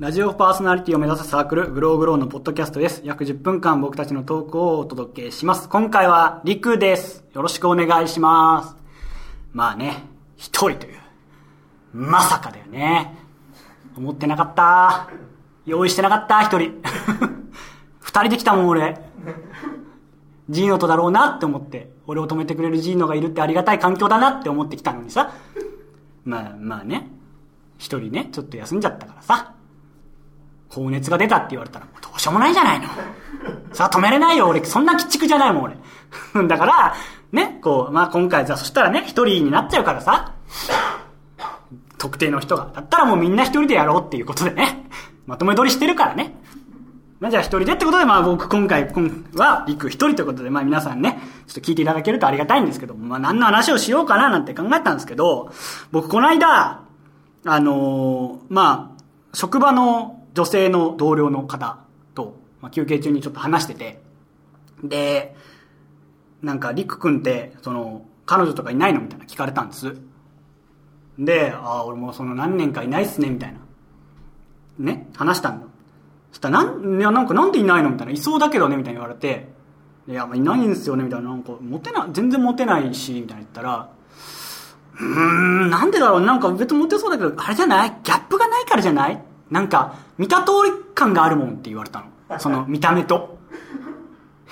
ラジオパーソナリティを目指すサークル、グローグローのポッドキャストです。約10分間僕たちのトークをお届けします。今回は、リクです。よろしくお願いします。まあね、一人という。まさかだよね。思ってなかった。用意してなかった、一人。二人で来たもん、俺。ジーノとだろうなって思って、俺を止めてくれるジーノがいるってありがたい環境だなって思ってきたのにさ。まあまあね、一人ね、ちょっと休んじゃったからさ。高熱が出たって言われたらどうしようもないじゃないの。さあ止めれないよ、俺。そんな鬼畜じゃないもん、俺。だから、ね、こう、まあ今回さ、そしたらね、一人になっちゃうからさ。特定の人が。だったらもうみんな一人でやろうっていうことでね。まとめ撮りしてるからね。まあじゃあ一人でってことで、まあ僕今回今は、リク一人ということで、まあ皆さんね、ちょっと聞いていただけるとありがたいんですけど、まあ何の話をしようかななんて考えたんですけど、僕この間、あのーまあ、職場の女性の同僚の方と、まあ休憩中にちょっと話してて、で、なんか、リク君って、その、彼女とかいないのみたいな聞かれたんです。で、ああ、俺もその何年かいないっすね、みたいな。ね、話したんだ。そしたら、なん、いや、なんかなんでいないのみたいな。いそうだけどね、みたいに言われて、いや、まあいないんですよね、みたいな。なんか、モテな、全然モテないし、みたいな言ったら、うーん、なんでだろう、なんか別にモテそうだけど、あれじゃない？ギャップがないからじゃない？なんか、見た通り感があるもんって言われたの。その、見た目と。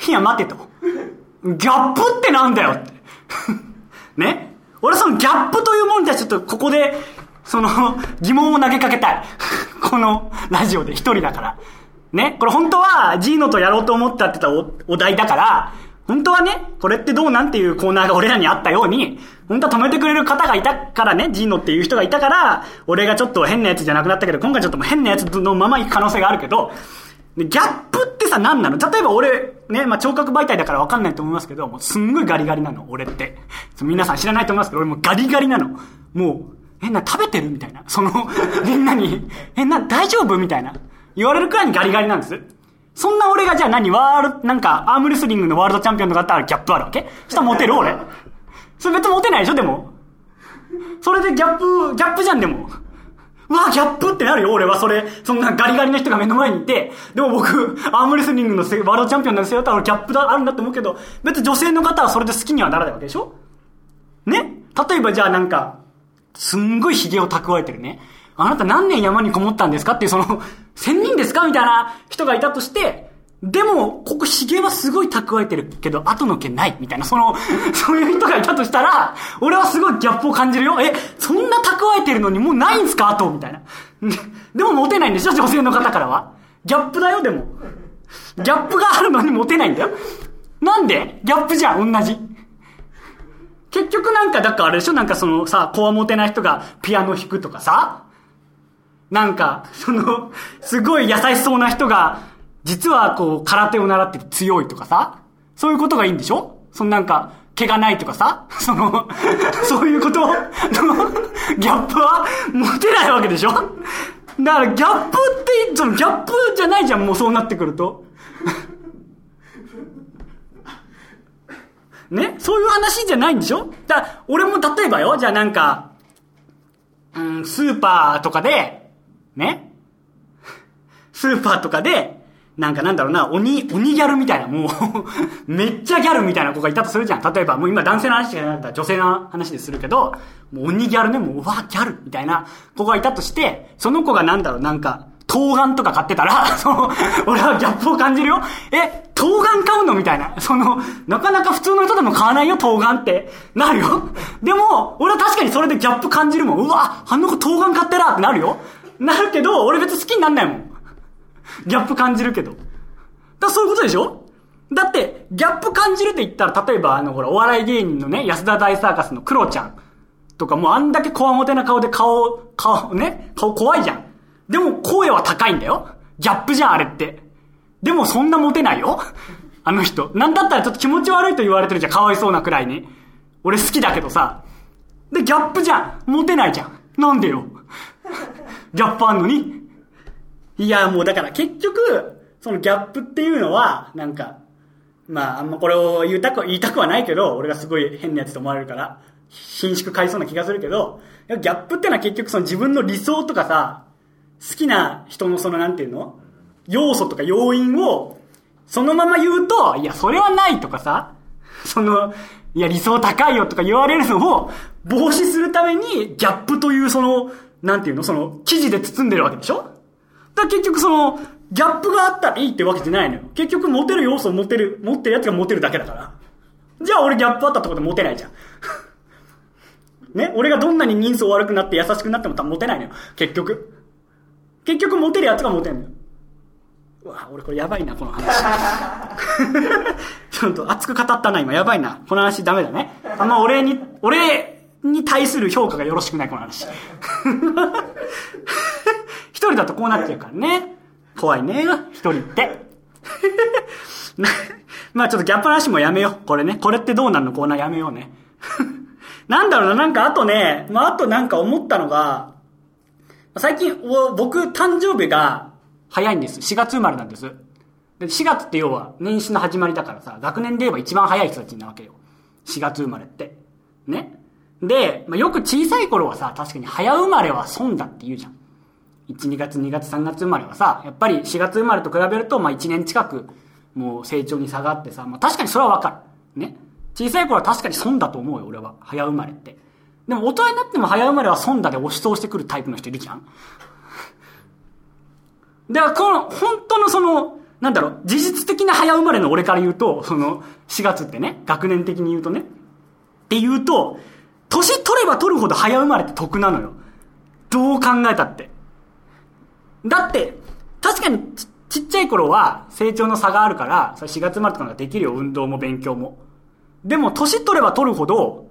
いや、待てと。ギャップってなんだよって。ね？俺そのギャップというものに対してちょっとここで、その疑問を投げかけたい。このラジオで一人だから。ね？これ本当はジーノとやろうと思ったって言ったおお題だから、本当はね、これってどうなんていうコーナーが俺らにあったように、本当は止めてくれる方がいたからね、ジーノっていう人がいたから、俺がちょっと変なやつじゃなくなったけど、今回ちょっと変なやつのまま行く可能性があるけど、ギャップってさ、何なの？例えば俺、ね、まあ、聴覚媒体だから分かんないと思いますけど、もうすんごいガリガリなの、俺って。そ皆さん知らないと思いますけど、俺もガリガリなの。もう、え、な、食べてるみたいな。その、みんなに、え、な、大丈夫みたいな。言われるくらいにガリガリなんです。そんな俺がじゃあ何？ワール、なんか、アームレスリングのワールドチャンピオンとかだったらギャップあるわけ？そしたらモテる俺。それ別にモテないでしょ？でも。それでギャップ、ギャップじゃんでも。うわ、ギャップってなるよ、俺はそれ。そんなガリガリの人が目の前にいて、でも僕、アームレスリングのワールドチャンピオンなんですよ。だったらギャップだあるんだと思うけど、別に女性の方はそれで好きにはならないわけでしょ？ね？例えばじゃあなんか、すんごい髭を蓄えてるね。あなた何年山にこもったんですかっていうその、千人ですかみたいな人がいたとして、でも、ここ髭はすごい蓄えてるけど、後の毛ないみたいな、その、そういう人がいたとしたら、俺はすごいギャップを感じるよ。え、そんな蓄えてるのにもうないんすか？後みたいな。でもモテないんでしょ女性の方からは。ギャップだよ、でも。ギャップがあるのにモテないんだよ。なんで？ギャップじゃん、同じ。結局なんか、だからあれでしょ？なんかそのさ、こわもてな人がピアノ弾くとかさ、なんか、その、すごい優しそうな人が、実はこう、空手を習って強いとかさ、そういうことがいいんでしょ？そのなんか、毛がないとかさ、その、そういうこと？の、ギャップは持てないわけでしょ？だからギャップって、そのギャップじゃないじゃん、もうそうなってくると。ね？そういう話じゃないんでしょ？だ俺も例えばよ、じゃあなんか、うん、スーパーとかで、ねスーパーとかで、なんかなんだろうな、鬼、鬼ギャルみたいな、もう、めっちゃギャルみたいな子がいたとするじゃん。例えば、もう今男性の話じゃなかったら女性の話でするけど、もう鬼ギャルね、もう、うわ、ギャルみたいな子がいたとして、その子がなんだろう、なんか、冬瓜とか買ってたら、その、俺はギャップを感じるよ。え、冬瓜買うのみたいな。その、なかなか普通の人でも買わないよ、冬瓜って。なるよ。でも、俺は確かにそれでギャップ感じるもん。うわ、あの子冬瓜買ってらってなるよ。なるけど、俺別好きになんないもん。ギャップ感じるけど。だそういうことでしょ？だって、ギャップ感じるって言ったら、例えばあの、ほら、お笑い芸人のね、安田大サーカスのクロちゃんとかもうあんだけこわもてな顔で顔、顔、ね、顔怖いじゃん。でも声は高いんだよ。ギャップじゃん、あれって。でもそんなモテないよ。あの人。なんだったらちょっと気持ち悪いと言われてるじゃん、かわいそうなくらいに。俺好きだけどさ。で、ギャップじゃん。モテないじゃん。なんでよ？ギャップあんのに？いや、もうだから結局、そのギャップっていうのは、なんか、まあ、あんまこれを言いたく、言いたくはないけど、俺がすごい変なやつと思われるから、貧縮買いそうな気がするけど、ギャップってのは結局その自分の理想とかさ、好きな人のそのなんていうの？要素とか要因を、そのまま言うと、いや、それはないとかさ、その、いや、理想高いよとか言われるのを防止するために、ギャップというその、なんていうのその、生地で包んでるわけでしょ？だから結局その、ギャップがあったらいいってわけじゃないのよ。結局モテる要素を持てる、持ってるやつがモテるだけだから。じゃあ俺ギャップあったところでモテないじゃん。ね？俺がどんなに人相悪くなって優しくなっても多分モテないのよ。結局。結局モテるやつがモテんのよ。うわ、俺これやばいな、この話。ちょっと熱く語ったな、今。やばいな。この話ダメだね。あんま俺に、俺に対する評価がよろしくない、この話。一人だとこうなっちゃうからね。怖いね、一人って。まあちょっとギャップの話もやめよう。これね。これってどうなるの？コーナーやめようね。なんだろうな、なんかあとね、まああとなんか思ったのが、最近、僕、誕生日が早いんです。4月生まれなんです。で、4月って要は年始の始まりだからさ、学年で言えば一番早い人たちなわけよ。4月生まれって。ね。で、まあ、よく小さい頃はさ、確かに早生まれは損だって言うじゃん。1、2月、2月、3月生まれはさ、やっぱり4月生まれと比べると、まあ1年近く、もう成長に差がってさ、まあ確かにそれはわかる。ね。小さい頃は確かに損だと思うよ、俺は。早生まれって。でも大人になっても早生まれは損だで押し通してくるタイプの人いるじゃん。だからこの、本当のその、なんだろう、事実的な早生まれの俺から言うと、その、4月ってね、学年的に言うとね。って言うと、年取れば取るほど早生まれって得なのよ。どう考えたって。だって、確かにちっちゃい頃は成長の差があるから、それ4月生まれとかができるよ、運動も勉強も。でも、年取れば取るほど、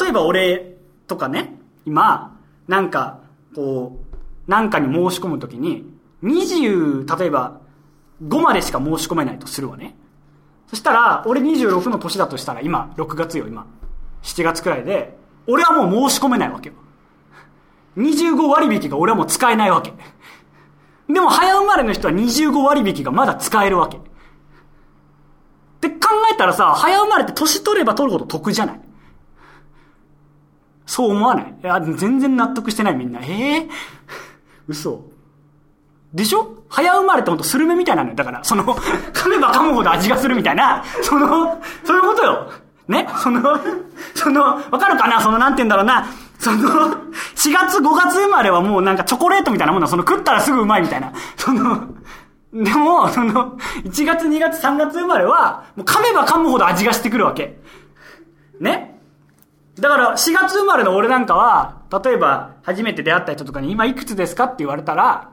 例えば俺とかね、今、なんか、こう、なんかに申し込むときに、20、例えば、5までしか申し込めないとするわね。そしたら、俺26の年だとしたら、今、6月よ、今。7月くらいで、俺はもう申し込めないわけよ。25割引が俺はもう使えないわけ。でも早生まれの人は25割引がまだ使えるわけ。って考えたらさ、早生まれって年取れば取るほど得じゃない？そう思わない？いや、全然納得してないみんな。ええー、嘘。でしょ？早生まれってほんとスルメみたいなのよ。だから、その、噛めば噛むほど味がするみたいな、その、そういうことよ。ね？その、その、わかるかな？その、なんて言うんだろうな。その、4月5月生まれはもうなんかチョコレートみたいなもんだ。その食ったらすぐうまいみたいな。その、でも、その、1月2月3月生まれは、もう噛めば噛むほど味がしてくるわけ。ね？だから4月生まれの俺なんかは、例えば初めて出会った人とかに今いくつですか？って言われたら、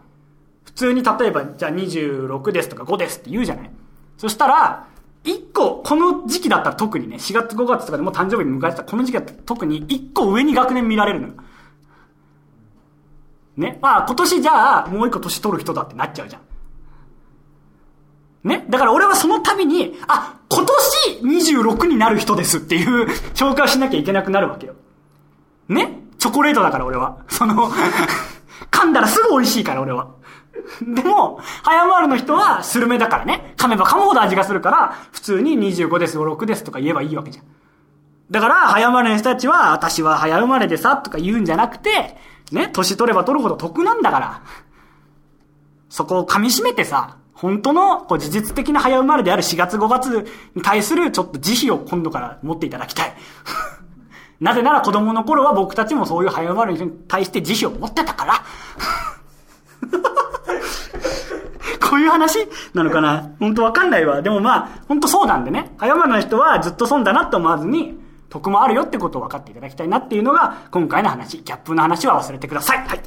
普通に例えばじゃあ26ですとか5ですって言うじゃない。そしたら、一個、この時期だったら特にね、4月5月とかでも誕生日迎えてたこの時期だったら特に一個上に学年見られるのよ。ね。まあ今年じゃあもう一個年取る人だってなっちゃうじゃん。ね。だから俺はその度に、あ、今年26になる人ですっていう紹介をしなきゃいけなくなるわけよ。ねチョコレートだから俺は。その噛んだらすぐ美味しいから俺は。でも、早回るの人はスルメだからね。噛めば噛むほど味がするから、普通に25です、6ですとか言えばいいわけじゃん。だから、早生まれの人たちは、私は早生まれでさ、とか言うんじゃなくて、ね、年取れば取るほど得なんだから。そこを噛み締めてさ、本当の、こう、事実的な早生まれである4月5月に対する、ちょっと慈悲を今度から持っていただきたい。なぜなら子供の頃は僕たちもそういう早生まれに対して慈悲を持ってたから。こういう話？なのかな？本当わかんないわ。でもまあ、本当そうなんでね。早間の人はずっと損だなって思わずに、得もあるよってことを分かっていただきたいなっていうのが、今回の話。ギャップの話は忘れてください。はい。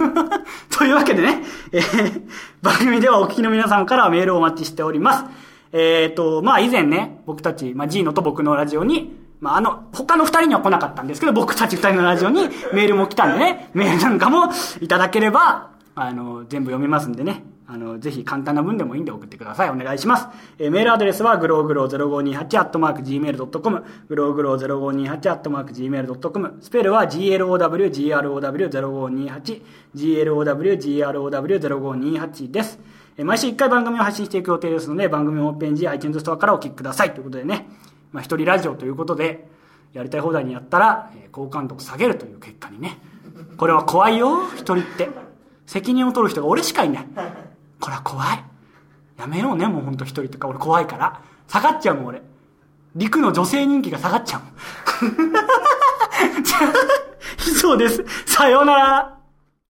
というわけでね、えー、番組ではお聞きの皆さんからメールをお待ちしております。えっ、ー、と、まあ以前ね、僕たち、まあジーノと僕のラジオに、まああの、他の二人には来なかったんですけど、僕たち二人のラジオにメールも来たんでね、メールなんかもいただければ、あの、全部読みますんでね。あの、ぜひ簡単な文でもいいんで送ってください。お願いします。えー、メールアドレスは、グローグロー0528アットマーク gmail.com、グローグロー0528アットマーク gmail.com、スペルは glowgrow0528、glowgrow0528 です。えー、毎週1回番組を発信していく予定ですので、番組ホームページ、iTunes ストアからお聞きください。ということでね、まあ一人ラジオということで、やりたい放題にやったら、えー、好感度を下げるという結果にね。これは怖いよ、一人って。責任を取る人が俺しかいない。これは怖い。やめようね、もうほんと一人とか俺怖いから。下がっちゃうもん俺。陸の女性人気が下がっちゃうもん。じゃあ以上です。さようなら。